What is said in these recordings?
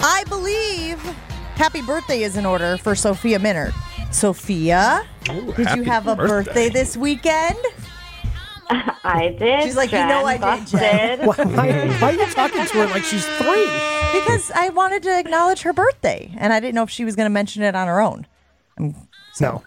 I believe happy birthday is in order for Sophia Minnaert. Sophia, Ooh, did you have a birthday. this weekend? I did. She's like, you know I did, Jen. busted. Why, why are you talking to her like she's three? Because I wanted to acknowledge her birthday, and I didn't know if she was going to mention it on her own. No.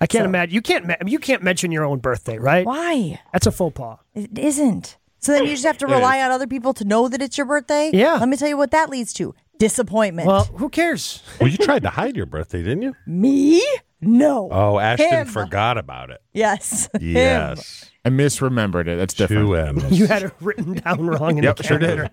I can't So- imagine. You can't. You can't mention your own birthday, right? Why? That's a faux pas. It isn't. So then you just have to rely on other people to know that it's your birthday? Yeah. Let me tell you what that leads to disappointment. Well, who cares? Well, you tried to hide your birthday, didn't you? Me? No. Oh, Ashton Him. forgot about it. Yes. Him. Yes. I misremembered it. That's different. Two M's. You had it written down wrong in Yep, the sure did.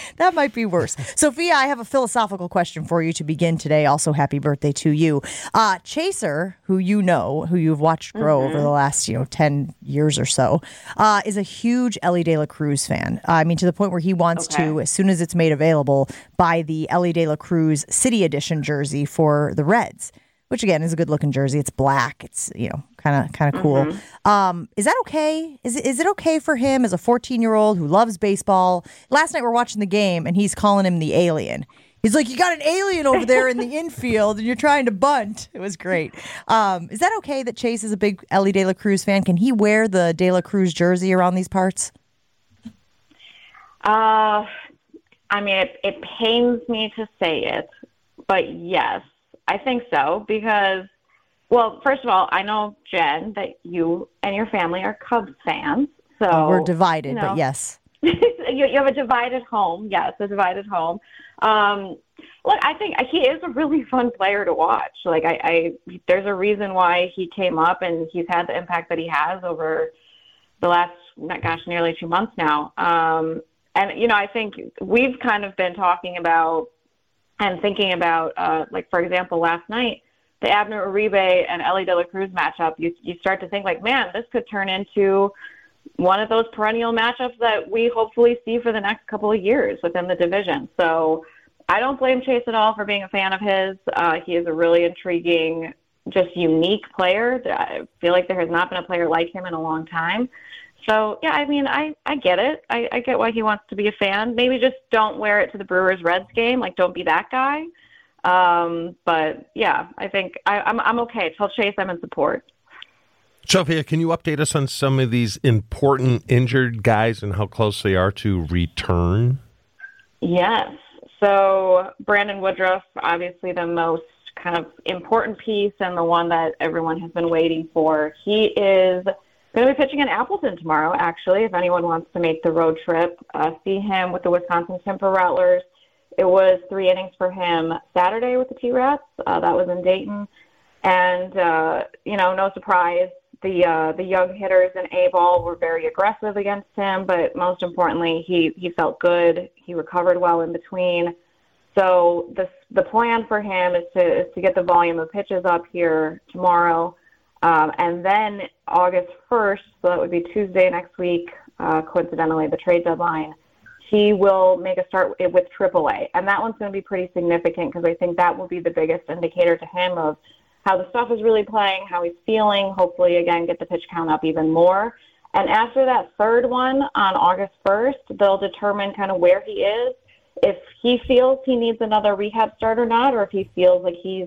That might be worse. Sophia, I have a philosophical question for you to begin today. Also, happy birthday to you. Uh, Chaser, who you know, who you've watched grow over the last, you know, 10 years or so, uh, is a huge Elly De La Cruz fan. Uh, I mean, to the point where he wants to, as soon as it's made available, buy the Elly De La Cruz City Edition jersey for the Reds. Which again is a good looking jersey. It's black. It's you know kind of kind of cool. Um, is that okay? Is it, is it okay for him as a 14 year old who loves baseball? Last night we're watching the game and he's calling him the alien. He's like, you got an alien over there in the infield and you're trying to bunt. It was great. Um, is that okay that Chase is a big Elly De La Cruz fan? Can he wear the De La Cruz jersey around these parts? Uh, I mean, it, it pains me to say it, but yes, I think so because, well, first of all, I know Jen that you and your family are Cubs fans, so We're divided, you know. but yes. you, you have a divided home. Yes, a divided home. Um, look, I think he is a really fun player to watch. Like, I, I there's a reason why he came up and he's had the impact that he has over the last, gosh, nearly two months now. Um, and you know, I think we've kind of been talking about and thinking about, uh, like for example, last night the Abner Uribe and Elly De La Cruz matchup. You you start to think like, man, this could turn into one of those perennial matchups that we hopefully see for the next couple of years within the division. So I don't blame Chase at all for being a fan of his. Uh, he is a really intriguing, just unique player. I feel like there has not been a player like him in a long time. So yeah, I mean, I I get it. I, I get why he wants to be a fan. Maybe just don't wear it to the Brewers Reds game. Like, don't be that guy. Um, but yeah, I think I, I'm I'm okay. Tell Chase I'm in support. Sophia, can you update us on some of these important injured guys and how close they are to return? Yes. So Brandon Woodruff, obviously the most kind of important piece and the one that everyone has been waiting for. He is going to be pitching in Appleton tomorrow, actually, if anyone wants to make the road trip. Uh, see him with the Wisconsin Timber Rattlers. It was three innings for him Saturday with the T-Rats. Uh, that was in Dayton. And, uh, you know, no surprise, the uh, the young hitters in A ball were very aggressive against him, but most importantly, he he felt good. He recovered well in between. So the the plan for him is to is to get the volume of pitches up here tomorrow, um, and then August first, so that would be Tuesday next week, uh, coincidentally the trade deadline. He will make a start with AAA, and that one's going to be pretty significant because I think that will be the biggest indicator to him of how the stuff is really playing, how he's feeling. Hopefully, again, get the pitch count up even more. And after that third one on August 1st, they'll determine kind of where he is, if he feels he needs another rehab start or not, or if he feels like he's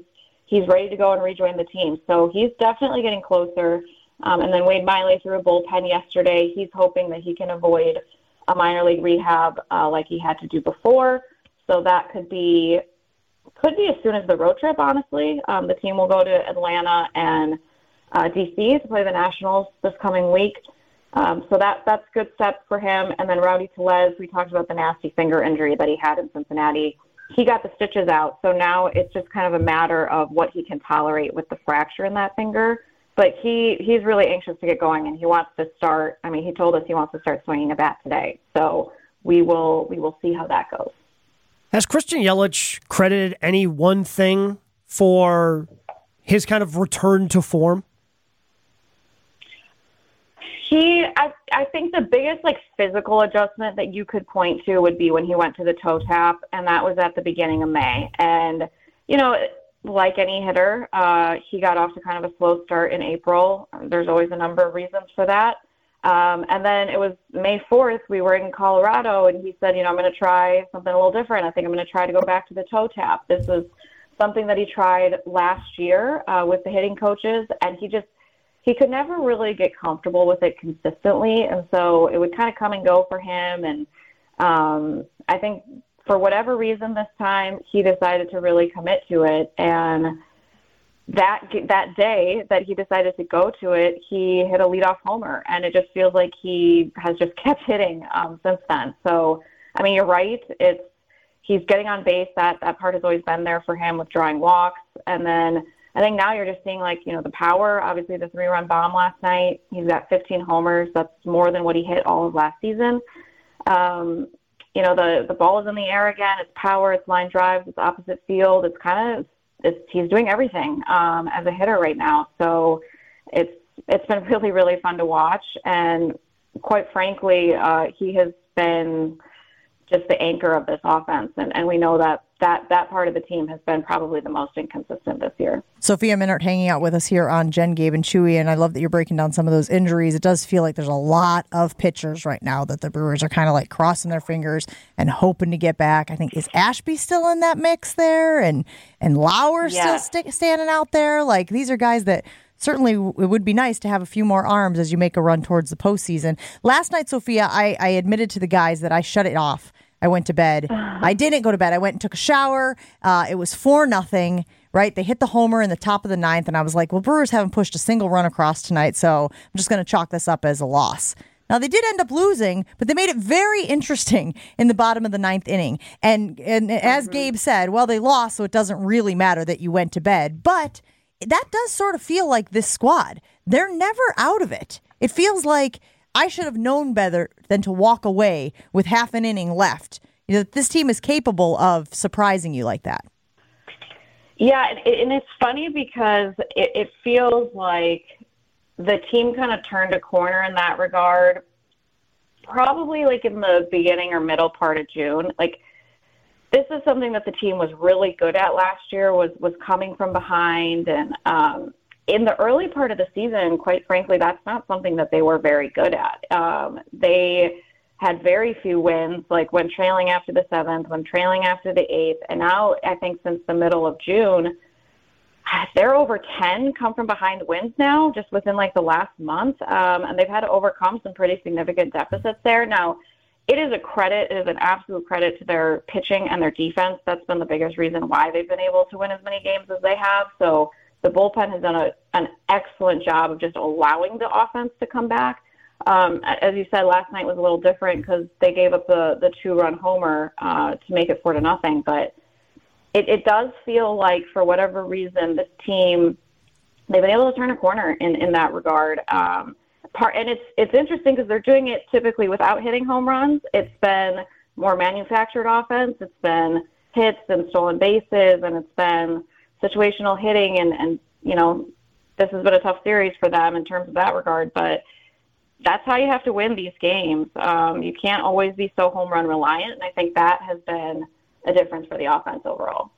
he's ready to go and rejoin the team. So he's definitely getting closer. Um, and then Wade Miley threw a bullpen yesterday. He's hoping that he can avoid a minor league rehab uh, like he had to do before. So that could be could be as soon as the road trip. Honestly, um, the team will go to Atlanta and uh, DC to play the Nationals this coming week. Um, so that that's good step for him. And then Rowdy Tellez, we talked about the nasty finger injury that he had in Cincinnati. He got the stitches out, so now it's just kind of a matter of what he can tolerate with the fracture in that finger. But he he's really anxious to get going, and he wants to start. I mean, he told us he wants to start swinging a bat today. So we will we will see how that goes. Has Christian Yelich credited any one thing for his kind of return to form? He, I, I think the biggest like physical adjustment that you could point to would be when he went to the toe tap, and that was at the beginning of May. And you know, like any hitter, uh, he got off to kind of a slow start in April. There's always a number of reasons for that. Um, and then it was May 4th, we were in Colorado, and he said, you know, I'm going to try something a little different. I think I'm going to try to go back to the toe tap. This was something that he tried last year uh, with the hitting coaches, and he just, he could never really get comfortable with it consistently. And so it would kind of come and go for him. And um, I think for whatever reason this time, he decided to really commit to it. And that that day that he decided to go to it, he hit a leadoff homer, and it just feels like he has just kept hitting um, since then. So, I mean, you're right. It's he's getting on base. That that part has always been there for him with drawing walks, and then I think now you're just seeing like you know the power. Obviously, the three-run bomb last night. He's got 15 homers. That's more than what he hit all of last season. Um, you know the the ball is in the air again. It's power. It's line drives. It's opposite field. It's kind of it's, he's doing everything um, as a hitter right now. So it's it's been really really fun to watch, and quite frankly, uh, he has been just the anchor of this offense, and, and we know that that that part of the team has been probably the most inconsistent this year. Sophia Minnaert hanging out with us here on Jen, Gabe, and Chewy, and I love that you're breaking down some of those injuries. It does feel like there's a lot of pitchers right now that the Brewers are kind of like crossing their fingers and hoping to get back. I think is Ashby still in that mix there, and and Lauer yeah. still st- standing out there. Like these are guys that certainly it would be nice to have a few more arms as you make a run towards the postseason. Last night, Sophia, I, I admitted to the guys that I shut it off I went to bed. I didn't go to bed. I went and took a shower. Uh, it was four nothing. Right, they hit the homer in the top of the ninth, and I was like, "Well, Brewers haven't pushed a single run across tonight, so I'm just going to chalk this up as a loss." Now they did end up losing, but they made it very interesting in the bottom of the ninth inning. And and as mm-hmm. Gabe said, well, they lost, so it doesn't really matter that you went to bed. But that does sort of feel like this squad. They're never out of it. It feels like I should have known better than to walk away with half an inning left. You know, this team is capable of surprising you like that. Yeah, and it's funny because it, it feels like the team kind of turned a corner in that regard, probably like in the beginning or middle part of June. Like this is something that the team was really good at last year was was coming from behind and um, in the early part of the season, quite frankly, that's not something that they were very good at. Um, they had very few wins, like when trailing after the seventh, when trailing after the eighth, and now I think since the middle of June, they're over 10 come from behind wins now, just within like the last month. Um, and they've had to overcome some pretty significant deficits there. Now, it is a credit, it is an absolute credit to their pitching and their defense. That's been the biggest reason why they've been able to win as many games as they have. So the bullpen has done a, an excellent job of just allowing the offense to come back. Um, as you said, last night was a little different because they gave up the, the two run homer uh, to make it four to nothing. But it, it does feel like, for whatever reason, this team they've been able to turn a corner in, in that regard. Um, part, and it's it's interesting because they're doing it typically without hitting home runs. It's been more manufactured offense. It's been hits and stolen bases, and it's been situational hitting and and you know this has been a tough series for them in terms of that regard but that's how you have to win these games um, you can't always be so home run reliant and i think that has been a difference for the offense overall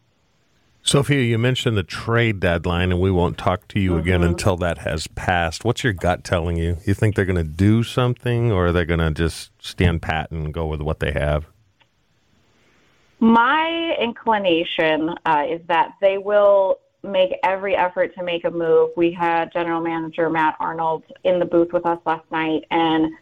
Sophia, you mentioned the trade deadline, and we won't talk to you mm-hmm. again until that has passed. What's your gut telling you? You think they're going to do something, or are they going to just stand pat and go with what they have? My inclination uh, is that they will make every effort to make a move. We had General Manager Matt Arnold in the booth with us last night, and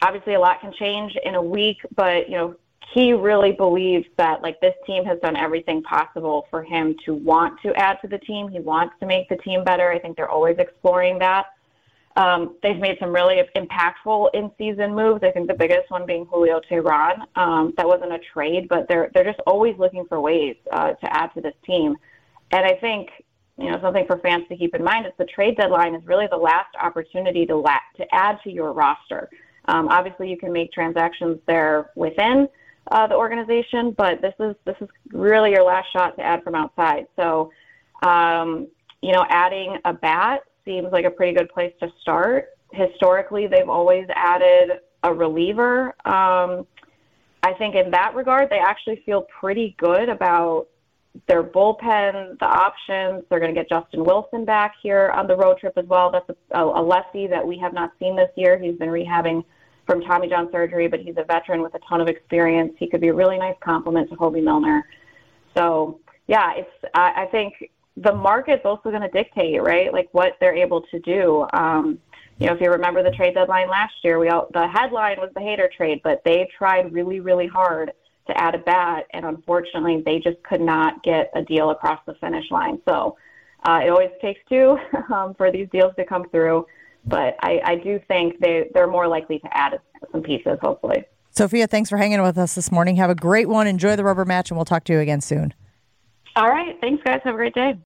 obviously a lot can change in a week, but you know he really believes that like this team has done everything possible for him to want to add to the team. He wants to make the team better. I think they're always exploring that. Um, they've made some really impactful in-season moves. I think the biggest one being Julio Teheran. Um, that wasn't a trade, but they're they're just always looking for ways uh, to add to this team. And I think you know something for fans to keep in mind is the trade deadline is really the last opportunity to la- to add to your roster. Um, obviously, you can make transactions there within uh, the organization, but this is this is really your last shot to add from outside. So, um, you know, adding a bat seems like a pretty good place to start. Historically, they've always added a reliever. Um, I think in that regard, they actually feel pretty good about their bullpen, the options. They're going to get Justin Wilson back here on the road trip as well. That's a, a, lefty that we have not seen this year. He's been rehabbing from Tommy John surgery, but he's a veteran with a ton of experience. He could be a really nice complement to Hoby Milner. So yeah, it's I, I think the market's also going to dictate, right? Like what they're able to do. Um, you know, if you remember the trade deadline last year, we all, the headline was the Hader trade, but they tried really, really hard to add a bat, and unfortunately, they just could not get a deal across the finish line. So uh, it always takes two um, for these deals to come through, but I, I do think they they're more likely to add some pieces, hopefully. Sophia, thanks for hanging with us this morning. Have a great one. Enjoy the rubber match, and we'll talk to you again soon. All right. Thanks, guys. Have a great day.